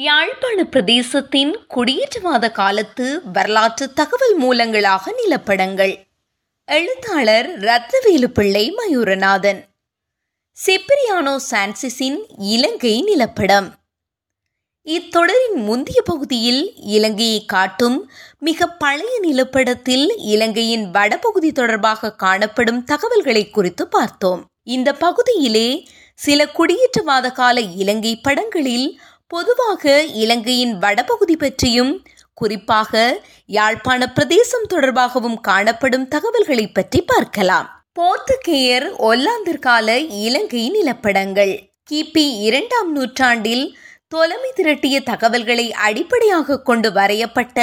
யாழ்ப்பாண பிரதேசத்தின் குடியேற்றவாத காலத்து வரலாற்று தகவல் மூலங்களாக நிலப்படங்கள். எழுத்தாளர் ரத்னவேலு பிள்ளை மயூரநாதன். செப்பிரியானோ சான்சிஸின் இலங்கை நிலப்படம். இத்தொடரின் முந்தைய பகுதியில் இலங்கையை காட்டும் மிக பழைய நிலப்படத்தில் இலங்கையின் வடபகுதி தொடர்பாக காணப்படும் தகவல்களை குறித்து பார்த்தோம். இந்த பகுதியிலே சில குடியேற்றவாத கால இலங்கை படங்களில் பொதுவாக இலங்கையின் வடபகுதி பற்றியும் குறிப்பாக யாழ்ப்பாண பிரதேசம் தொடர்பாகவும் காணப்படும் தகவல்களை பற்றி பார்க்கலாம். போர்த்துகேயர் ஒல்லாந்தர் கால இலங்கை நிலப்படங்கள். கிபி இரண்டாம் நூற்றாண்டில் தொலைமை திரட்டிய தகவல்களை அடிப்படையாக கொண்டு வரையப்பட்ட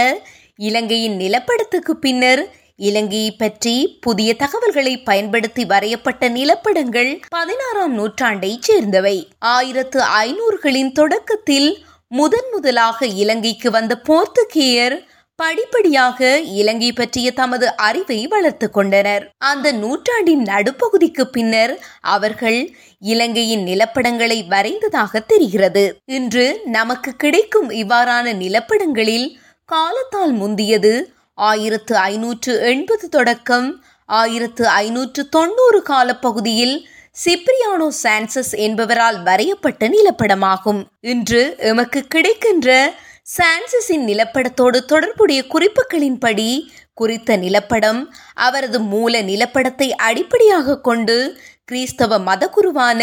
இலங்கையின் நிலப்படத்துக்கு பின்னர் இலங்கையை பற்றி புதிய தகவல்களை பயன்படுத்தி வரையப்பட்ட நிலப்படங்கள் பதினாறாம் நூற்றாண்டை சேர்ந்தவை. ஆயிரத்து ஐநூறுகளின் தொடக்கத்தில் முதன் முதலாக இலங்கைக்கு வந்த போர்த்துகேயர் படிப்படியாக இலங்கை பற்றிய தமது அறிவை வளர்த்து கொண்டனர். அந்த நூற்றாண்டின் நடுப்பகுதிக்கு பின்னர் அவர்கள் இலங்கையின் நிலப்படங்களை வரைந்ததாக தெரிகிறது. இன்று நமக்கு கிடைக்கும் இவ்வாறான நிலப்படங்களில் காலத்தால் முந்தியது ஆயிரத்து ஐநூற்று எண்பது தொடக்கம் ஆயிரத்து ஐநூற்று தொண்ணூறு காலப்பகுதியில் சிப்ரியானோ சான்சஸ் என்பவரால் வரையப்பட்ட நிலப்படமாகும். இன்று எமக்கு கிடைக்கின்ற சான்சஸின் நிலப்படத்தோடு தொடர்புடைய குறிப்புகளின்படி குறித்த நிலப்படம் அவரது மூல நிலப்படத்தை அடிப்படையாக கொண்டு கிறிஸ்தவ மதகுருவான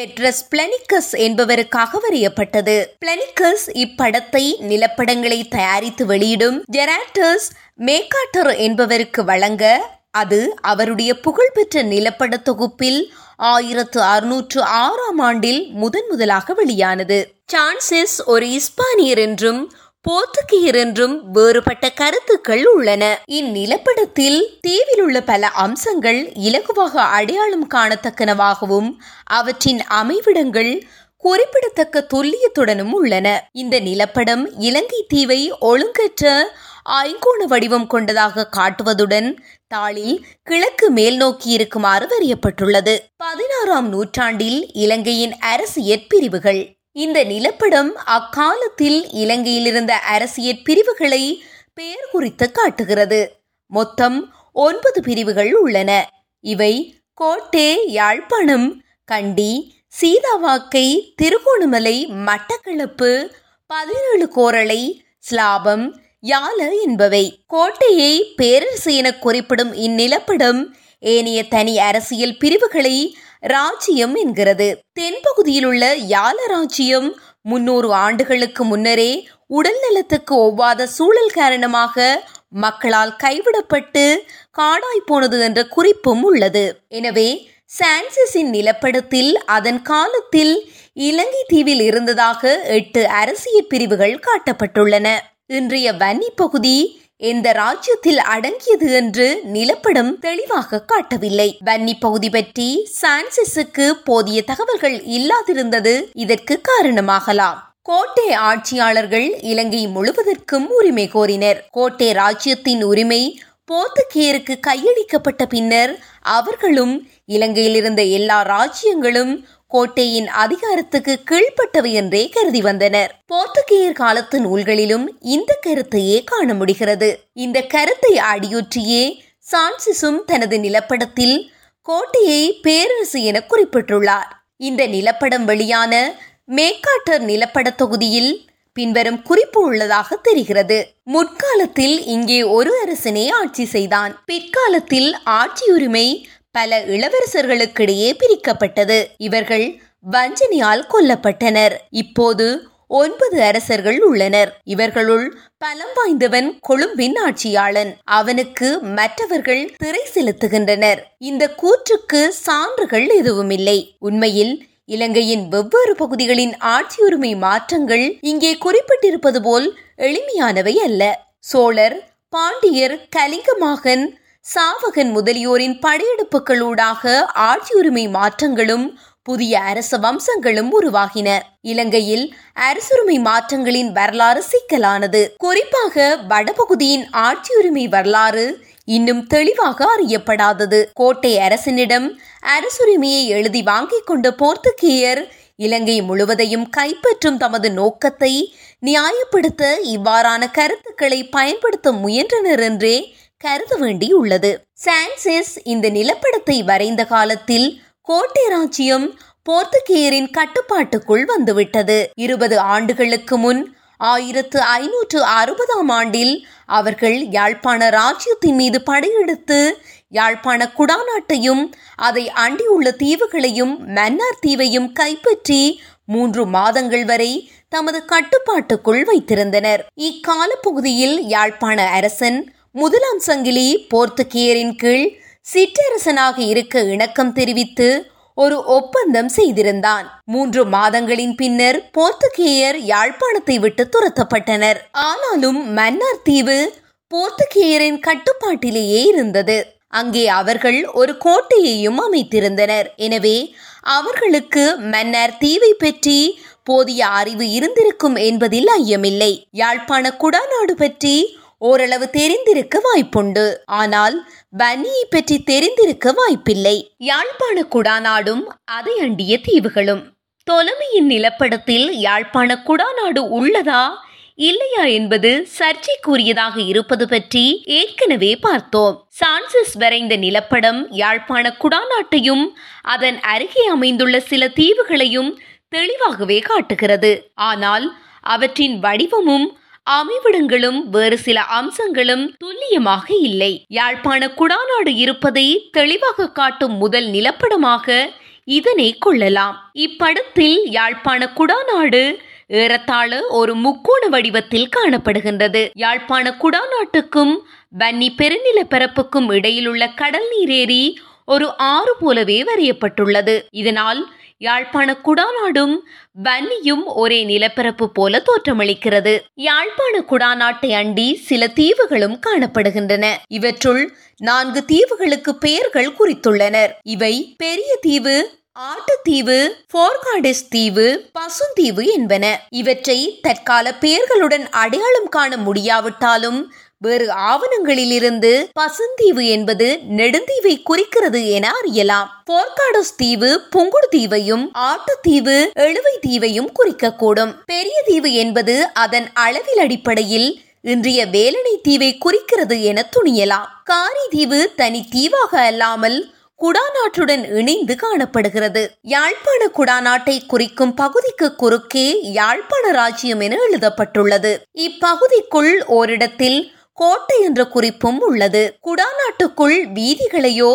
பெட்ரஸ் பிளனிக்கஸ் என்பவருக்காக வரையப்பட்டது. பிளனிக்கஸ் இப்படத்தை நிலப்படங்களை தயாரித்து வெளியிடும் ஜெராட்டர்ஸ் மேக்காட்டர் என்பவருக்கு வழங்க அது அவருடைய புகழ்பெற்ற நிலப்பட தொகுப்பில் ஆயிரத்து அறுநூற்று ஆறாம் ஆண்டில் முதன் முதலாக வெளியானது. சான்சஸ் ஒரு இஸ்பானியர் என்றும் போர்த்துகீயர் என்றும் வேறுபட்ட கருத்துக்கள் உள்ளன. இந்நிலப்படத்தில் தீவில் உள்ள பல அம்சங்கள் இலகுவாக அடையாளம் காணத்தக்கனவாகவும் அவற்றின் அமைவிடங்கள் குறிப்பிடத்தக்க துல்லியத்துடனும் உள்ளன. இந்த நிலப்படம் இலங்கை தீவை ஒழுங்கற்ற ஐங்கோண வடிவம் கொண்டதாக காட்டுவதுடன் தாளில் கிழக்கு மேல் நோக்கி இருக்குமாறு வரையப்பட்டுள்ளது. பதினாறாம் நூற்றாண்டில் இலங்கையின் அரசு எற்பிரிவுகள் இந்த நிலப்படம் அக்காலத்தில் இலங்கையில் இருந்த அரசியற் பிரிவுகளை பெயர் குறித்து காட்டுகிறது. மொத்தம் ஒன்பது பிரிவுகள் உள்ளன. இவை கோட்டே யாழ்ப்பாணம் கண்டி சீதாவாக்கை திருகோணமலை மட்டக்களப்பு பதினேழு கோரளை ஸ்லாபம் யால என்பவை. கோட்டையை பேரரசு என குறிப்பிடும் இந்நிலப்படம் ஏனைய தனி அரசியல் பிரிவுகளை ராஜ்யம் என்கிறது. தென்பகுதியில் உள்ள யால ராஜ்யம் முன்னூறு ஆண்டுகளுக்கு முன்னரே உடல் நலத்துக்கு ஒவ்வாத சூழல் காரணமாக மக்களால் கைவிடப்பட்டு காடாய் போனது என்ற குறிப்பும் உள்ளது. எனவே சான்சஸின் நிலப்படத்தில் அதன் காலத்தில் இலங்கை தீவில் இருந்ததாக எட்டு அரசியல் பிரிவுகள் காட்டப்பட்டுள்ளன. இன்றைய வன்னி பகுதி எந்த ராஜ்யத்தில் அடங்கியது என்று நிலப்படம் தெளிவாக காட்டவில்லை. வன்னி பகுதி பற்றி சான்சிஸுக்கு போதிய தகவல்கள் இல்லாதிருந்தது இதற்கு காரணமாகலாம். கோட்டை ஆட்சியாளர்கள் இலங்கை முழுவதற்கும் உரிமை கோரினர். கோட்டை ராஜ்யத்தின் உரிமை போர்த்துகேயருக்கு கையளிக்கப்பட்ட பின்னர் அவர்களும் இலங்கையில் இருந்த எல்லா ராஜ்யங்களும் கோட்டையின் அதிகாரத்துக்கு கீழ்ப்பட்டவை என்றே கருதி வந்தனர். போர்த்துகேயர் காலத்து நூல்களிலும் இந்த கருத்தையே காண முடிகிறது. இந்த கருத்தை அடியொற்றியே சான்சிசும் தனது நிலப்படத்தில் கோட்டையை பேரரசு என குறிப்பிட்டுள்ளார். இந்த நிலப்படம் வெளியான மேக்காட்டர் நிலப்பட தொகுதியில் பின்வரும் குறிப்பு உள்ளதாக தெரிகிறது. முற்காலத்தில் இங்கே ஒரு அரசனே ஆட்சி செய்தான். பிற்காலத்தில் ஆட்சியுரிமை பல இளவரசர்களுக்கிடையே பிரிக்கப்பட்டது. இவர்கள் வஞ்சனையால் கொல்லப்பட்டனர். இப்போது ஒன்பது அரசர்கள் உள்ளனர். இவர்களுள் பலம் வாய்ந்தவன் கொழும்பின் ஆட்சியாளன். அவனுக்கு மற்றவர்கள் திரை செலுத்துகின்றனர். இந்த கூற்றுக்கு சான்றுகள் எதுவுமில்லை. உண்மையில் இலங்கையின் வெவ்வேறு பகுதிகளின் ஆட்சியுரிமை மாற்றங்கள் இங்கே குறிப்பிட்டிருப்பது போல் எளிமையானவை அல்ல. சோழர் பாண்டியர் கலிங்கமாகன் சாவகன் முதலியோரின் படையெடுப்புகளூடாக ஆட்சியுரிமை மாற்றங்களும் புதிய அரச வம்சங்களும் உருவாகின. இலங்கையில் அரசுரிமை மாற்றங்களின் வரலாறு சிக்கலானது. குறிப்பாக வடபகுதியின் ஆட்சியுரிமை வரலாறு இன்னும் தெளிவாக அறியப்படாதது. கோட்டை அரசனிடம் அரசுரிமையை எழுதி வாங்கிக் கொண்ட போர்த்துகீயர் இலங்கை முழுவதையும் கைப்பற்றும் தமது நோக்கத்தை நியாயப்படுத்த இவ்வாறான கருத்துக்களை பயன்படுத்த முயன்றனர் என்றே கருத வேண்டியுள்ளது சான்செஸ் இந்த நிலப்படத்தை வரைந்த காலத்தில் கோட்டை ராஜ்யம் போர்த்துகீயரின் கட்டுப்பாட்டுக்குள் வந்துவிட்டது. இருபது ஆண்டுகளுக்கு முன் ஆயிரத்து ஐநூற்று அறுபதாம் ஆண்டில் அவர்கள் யாழ்ப்பாண ராஜ்யத்தின் மீது படையெடுத்து யாழ்ப்பாண குடாநாட்டையும் அதை அண்டியுள்ள தீவுகளையும் மன்னார் தீவையும் கைப்பற்றி மூன்று மாதங்கள் வரை தமது கட்டுப்பாட்டுக்குள் வைத்திருந்தனர். இக்கால பகுதியில் யாழ்ப்பாண அரசன் முதலாம் சங்கிலி போர்த்துகீயரின் கீழ் சிற்றரசனாக இருக்க இணக்கம் தெரிவித்து ஒரு ஒப்பந்தம் செய்திருந்தான். மூன்று மாதங்களின் பின்னர் போர்த்துகேயர் யாழ்ப்பாணத்தை விட்டு துரத்தப்பட்டனர். ஆனாலும் மன்னார் தீவு போர்த்துகேயரின் கட்டுப்பாட்டிலேயே இருந்தது. அங்கே அவர்கள் ஒரு கோட்டையையும் அமைத்திருந்தனர். எனவே அவர்களுக்கு மன்னர் தீவை பற்றி போதிய அறிவு இருந்திருக்கும் என்பதில் ஐயமில்லை. யாழ்ப்பாண குடாநாடு பற்றி ஓரளவு தெரிந்திருக்க வாய்ப்புண்டு. ஆனால் பனியை பற்றி தெரிந்திருக்க வாய்ப்பில்லை. யாழ்ப்பாண குடாநாடும் அதை அண்டிய தீவுகளும். தொலைமையின் நிலப்படத்தில் யாழ்ப்பாண குடாநாடு உள்ளதா இல்லையா என்பது சர்ச்சைக்குரியதாக இருப்பது பற்றி ஏற்கனவே பார்த்தோம். சான்சஸ் வரைந்த நிலப்படம் யாழ்ப்பாண குடாநாட்டையும் அதன் அருகே அமைந்துள்ள சில தீவுகளையும் தெளிவாகவே காட்டுகிறது. ஆனால் அவற்றின் வடிவமும் அமைவிடங்களும் வேறு சில அம்சங்களும் துல்லியமாக இல்லை. யாழ்ப்பாண குடாநாடு இருப்பதை தெளிவாக காட்டும் முதல் நிலப்படமாக இதனை கொள்ளலாம். இப்படத்தில் யாழ்ப்பாண குடாநாடு ஏறத்தாழ ஒரு முக்கோண வடிவத்தில் காணப்படுகின்றது. யாழ்ப்பாண குடாநாட்டுக்கும் வன்னி பெருநில பரப்புக்கும் இடையிலுள்ள கடல் நீரேரி ஒரு ஆறு போலவே வரையப்பட்டுள்ளது. இதனால் யாழ்ப்பாண குடாநாடும் வன்னியும் ஒரே நிலப்பரப்பு போல தோற்றமளிக்கிறது. யாழ்ப்பாண குடாநாட்டை அண்டி சில தீவுகளும் காணப்படுகின்றன. இவற்றுள் நான்கு தீவுகளுக்கு பெயர்கள் குறித்துள்ளனர். இவை பெரிய தீவு ஆட்டுத்தீவு போர்காடிஸ் தீவு பசுந்தீவு என்பன. இவற்றை தற்கால பெயர்களுடன் அடையாளம் காண முடியாவிட்டாலும் வேறு ஆவணங்களிலிருந்து பசுந்தீவு என்பது நெடுந்தீவை குறிக்கிறது என அறியலாம். போர்காடோஸ் தீவு புங்குடு தீவையும் ஆட்டுத்தீவு எழுவை தீவையும் குறிக்கக்கூடும். பெரிய தீவு என்பது அதன் அளவில் அடிப்படையில் இன்றைய வேலனை தீவை குறிக்கிறது என துணியலாம். காரி தீவு தனி தீவாக அல்லாமல் குடாநாட்டுடன் இணைந்து காணப்படுகிறது. யாழ்ப்பாண குடாநாட்டை குறிக்கும் பகுதிக்கு குறுக்கே யாழ்ப்பாண ராஜ்யம் என எழுதப்பட்டுள்ளது. இப்பகுதிக்குள் ஓரிடத்தில் கோட்டை என்ற குறிப்பும் உள்ளது. குடாநாட்டுக்குள் வீதிகளையோ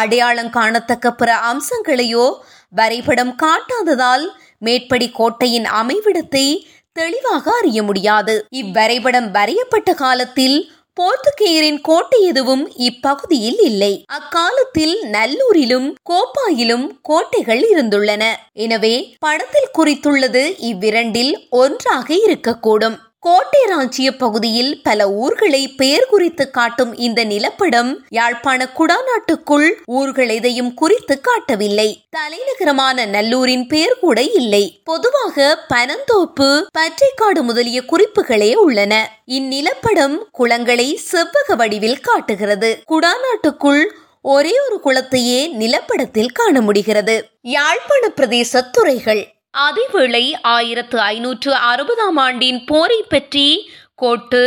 அடையாளம் காணத்தக்க பிற அம்சங்களையோ வரைபடம் காட்டாததால் மேற்படி கோட்டையின் அமைவிடத்தை தெளிவாக அறிய முடியாது. இவ்வரைபடம் வரையப்பட்ட காலத்தில் போர்த்துகேயரின் கோட்டை எதுவும் இப்பகுதியில் இல்லை. அக்காலத்தில் நல்லூரிலும் கோப்பாயிலும் கோட்டைகள் இருந்துள்ளன. எனவே படத்தில் குறித்துள்ளது இவ்விரண்டில் ஒன்றாக இருக்கக்கூடும். கோட்டை ராஜ்ய பகுதியில் பல ஊர்களை பெயர் குறித்து காட்டும் இந்த நிலப்படம் யாழ்ப்பாண குடாநாட்டுக்குள் ஊர்கள் எதையும் குறித்து காட்டவில்லை. தலைநகரமான நல்லூரின் பெயர் கூட இல்லை. பொதுவாக பனந்தோப்பு பற்றைக்காடு முதலிய குறிப்புகளே உள்ளன. இந்நிலப்படம் குளங்களை செவ்வக வடிவில் காட்டுகிறது. குடாநாட்டுக்குள் ஒரே ஒரு குளத்தையே நிலப்படத்தில் காண முடிகிறது. யாழ்ப்பாண பிரதேச துறைகள். அதேவேளை ஆயிரத்து ஐநூற்று அறுபதாம் ஆண்டின் போரை பற்றி கோட்டு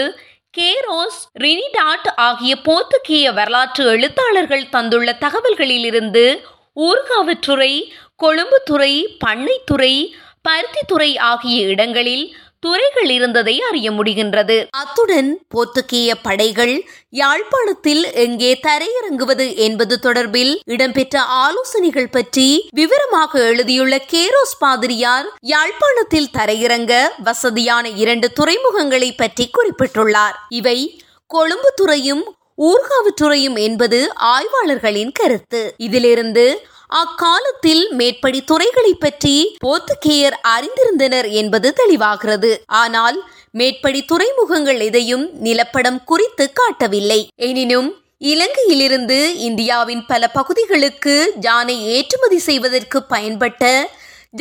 கேரோஸ் ரினிடாட் ஆகிய போர்த்துகேய வரலாற்று எழுத்தாளர்கள் தந்துள்ள தகவல்களிலிருந்து ஊர்காவற்றுறை கொழும்புத்துறை பண்ணைத்துறை பருத்தித்துறை ஆகிய இடங்களில் துறைகள் இருந்ததை அறிய முடிகின்றது. அத்துடன் போத்துக்கிய படைகள் யாழ்ப்பாணத்தில் எங்கே தரையிறங்குவது என்பது தொடர்பில் இடம்பெற்ற ஆலோசனைகள் பற்றி விவரமாக எழுதியுள்ள கேரோஸ் பாதிரியார் யாழ்ப்பாணத்தில் தரையிறங்க வசதியான இரண்டு துறைமுகங்களை பற்றி குறிப்பிட்டுள்ளார். இவை கொழும்பு துறையும் ஊர்காவுத்துறையும் என்பது ஆய்வாளர்களின் கருத்து. இதிலிருந்து அக்காலத்தில் மேற்படி துறைகளை பற்றி போர்த்துகேயர் அறிந்திருந்தனர் என்பது தெளிவாகிறது. ஆனால் மேற்படி துறைமுகங்கள் எதையும் நிலப்படம் குறித்து காட்டவில்லை. எனினும் இலங்கையிலிருந்து இந்தியாவின் பல பகுதிகளுக்கு ஜானை ஏற்றுமதி செய்வதற்கு பயன்பட்ட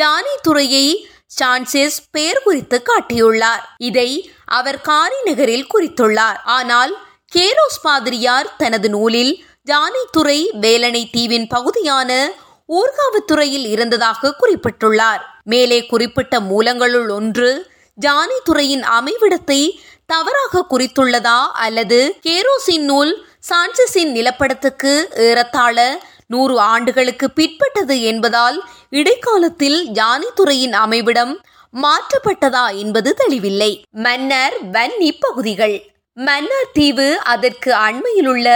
ஜானை துறையை சான்சஸ் பெயர் குறித்து காட்டியுள்ளார். இதை அவர் காரி நகரில் குறித்துள்ளார். ஆனால் கேரோஸ் பாதிரியார் தனது நூலில் ஜானைத்துறை வேலனை தீவின் பகுதியான ஊர்காவத்துறையில் இருந்ததாக குறிப்பிட்டுள்ளார். மேலே குறிப்பிட்ட மூலங்களுள் ஒன்று ஜானிதுறையின் அமைவிடத்தை தவறாக குறித்துள்ளதா அல்லது கேரோசின் நூல் சான்சஸின் நிலப்படத்துக்கு ஏறத்தாழ நூறு ஆண்டுகளுக்கு பிற்பட்டது என்பதால் இடைக்காலத்தில் ஜானித்துறையின் அமைவிடம் மாற்றப்பட்டதா என்பது தெளிவில்லை. மன்னர் வன்னி பகுதிகள். மன்னார் தீவு அதற்கு அண்மையிலுள்ள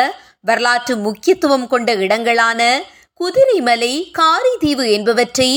வரலாற்று முக்கியத்துவம் கொண்ட இடங்களான குதிரைமலை காரிதீவு என்பவற்றை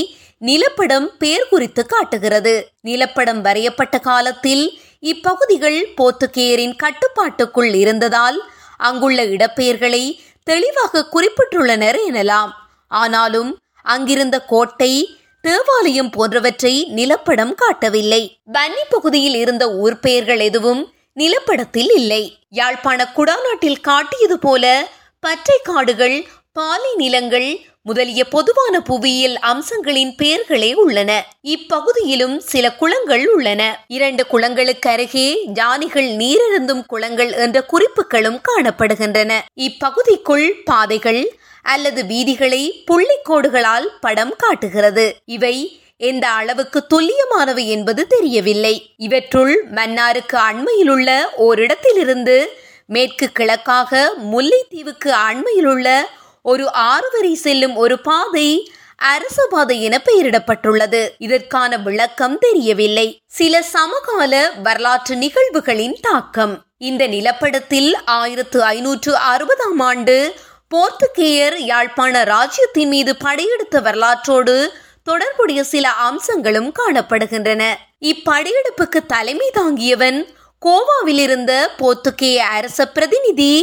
நிலப்படம் பேர் குறித்து காட்டுகிறது. நிலப்படம் வரையப்பட்ட காலத்தில் இப்பகுதிகள் போர்த்துகேயரின் கட்டுப்பாட்டுக்குள் இருந்ததால் அங்குள்ள இடப்பெயர்களை தெளிவாக குறிப்பிட்டுள்ளனர் எனலாம். ஆனாலும் அங்கிருந்த கோட்டை தேவாலயம் போன்றவற்றை நிலப்படம் காட்டவில்லை. பன்னி பகுதியில் இருந்த ஊர் பெயர்கள் எதுவும் நிலப்படத்தில் இல்லை. யாழ்ப்பாண குடாநாட்டில் காட்டியது போல பற்றை காடுகள் பாலை நிலங்கள் முதலிய பொதுவான புவியியல் அம்சங்களின் பெயர்களே உள்ளன. இப்பகுதியிலும் சில குளங்கள் உள்ளன. இரண்டு குளங்களுக்கு அருகே ஜானிகள் நீரருந்தும் குளங்கள் என்ற குறிப்புகளும் காணப்படுகின்றன. இப்பகுதிக்குள் பாதைகள் அல்லது வீதிகளை புள்ளிக்கோடுகளால் படம் காட்டுகிறது. இவை எந்த அளவுக்கு துல்லியமானவை என்பது தெரியவில்லை. இவற்றுள் மன்னாருக்கு அண்மையிலுள்ள ஓரிடத்திலிருந்து மேற்கு கிழக்காக முல்லைத்தீவுக்கு அண்மையிலுள்ள ஒரு ஆறு வரி செல்லும் ஒரு பாதை அரச பாதை என பெயரிடப்பட்டுள்ளது. இதற்கான விளக்கம் தெரியவில்லை. சில சமகால வரலாற்று நிகழ்வுகளின் தாக்கம். இந்த நிலப்படத்தில் ஆயிரத்து ஐநூற்று அறுபதாம் ஆண்டு போர்த்துகேயர் யாழ்ப்பாண ராஜ்யத்தின் மீது படையெடுத்த வரலாற்றோடு தொடர்புடைய சில அம்சங்களும் காணப்படுகின்றன. இப்படையெடுப்புக்கு தலைமை தாங்கியவன் கோவாவில் இருந்த போர்த்துகேய அரச பிரதிநிதி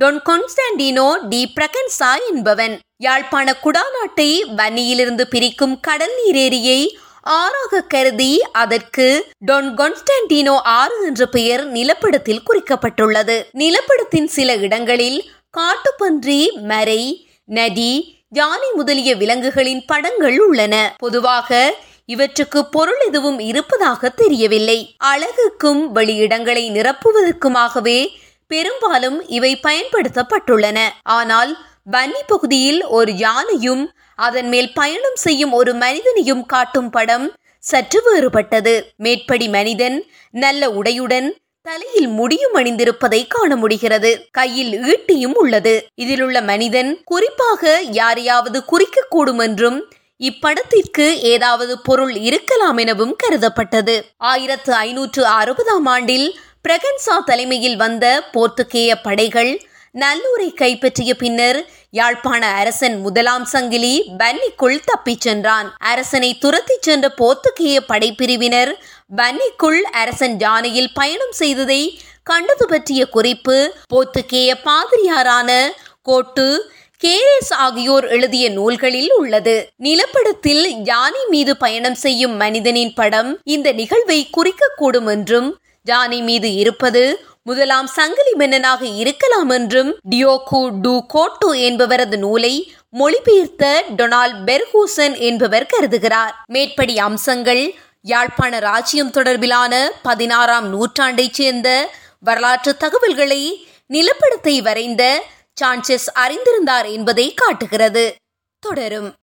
டொன் கொன்ஸ்டாண்டினோ டி பிரகன்சா என்பவன். யாழ்ப்பாண குடாநாட்டை வன்னியிலிருந்து பிரிக்கும் கடல் நீரேரியை ஆறாக கருதி அதற்கு டொன் கொன்ஸ்டாண்டினோ ஆறு என்ற பெயர் நிலப்படத்தில் குறிக்கப்பட்டுள்ளது. நிலப்படத்தின் சில இடங்களில் காட்டுப்பன்றி மரை நதி யானை முதலிய விலங்குகளின் படங்கள் உள்ளன. பொதுவாக இவற்றுக்கு பொருள் எதுவும் இருப்பதாக தெரியவில்லை. அழகுக்கும் வெளியிடங்களை நிரப்புவதற்குமாகவே பெரும்பாலும் இவை பயன்படுத்தப்பட்டுள்ளன. ஆனால் வன்னி பகுதியில் ஒரு யானையும் அதன் மேல் பயணம் செய்யும் ஒரு மனிதனையும் காட்டும் படம் சற்று வேறுபட்டது. மேற்படி மனிதன் நல்ல உடையுடன் தலையில் முடியும் அணிந்திருப்பதை காண முடிகிறது. கையில் ஈட்டியும் உள்ளது. இதிலுள்ள மனிதன் குறிப்பாக யாரையாவது குறிக்கக்கூடும் என்றும் இப்படத்திற்கு ஏதாவது பொருள் இருக்கலாம் எனவும் கருதப்பட்டது. ஆயிரத்து ஐநூற்று அறுபதாம் ஆண்டில் பிரகன்சா தலைமையில் வந்த போர்த்துகேய படைகள் நல்லூரை கைப்பற்றிய பின்னர் யாழ்ப்பாண அரசன் முதலாம் சங்கிலி பன்னிக்குள் தப்பிச் சென்றான். அரசனை துரத்திச் சென்ற போர்த்துகேய படைப்பிரிவினர் பன்னிக்குள் அரசன் ஜானையில் பயணம் செய்ததை கண்டது பற்றிய குறிப்பு போத்துக்கேய பாதிரியாரான கோட்டு கேரேஸ் ஆகியோர் எழுதிய நூல்களில் உள்ளது. நிலப்படத்தில் யானை மீது பயணம் செய்யும் மனிதனின் படம் இந்த நிகழ்வை குறிக்கக்கூடும் என்றும் ஜானி மீது இருப்பது முதலாம் சங்கிலி மன்னனாக இருக்கலாம் என்றும் டியோகு டு கோட்டு என்பவரது நூலை மொழிபெயர்த்த டொனால்ட் பெர்ஹூசன் என்பவர் கருதுகிறார். மேற்படி அம்சங்கள் யாழ்ப்பாண ராஜ்யம் தொடர்பிலான பதினாறாம் நூற்றாண்டைச் சேர்ந்த வரலாற்று தகவல்களை நிலப்படத்தை வரைந்த சான்சஸ் அறிந்திருந்தார் என்பதை காட்டுகிறது. தொடரும்.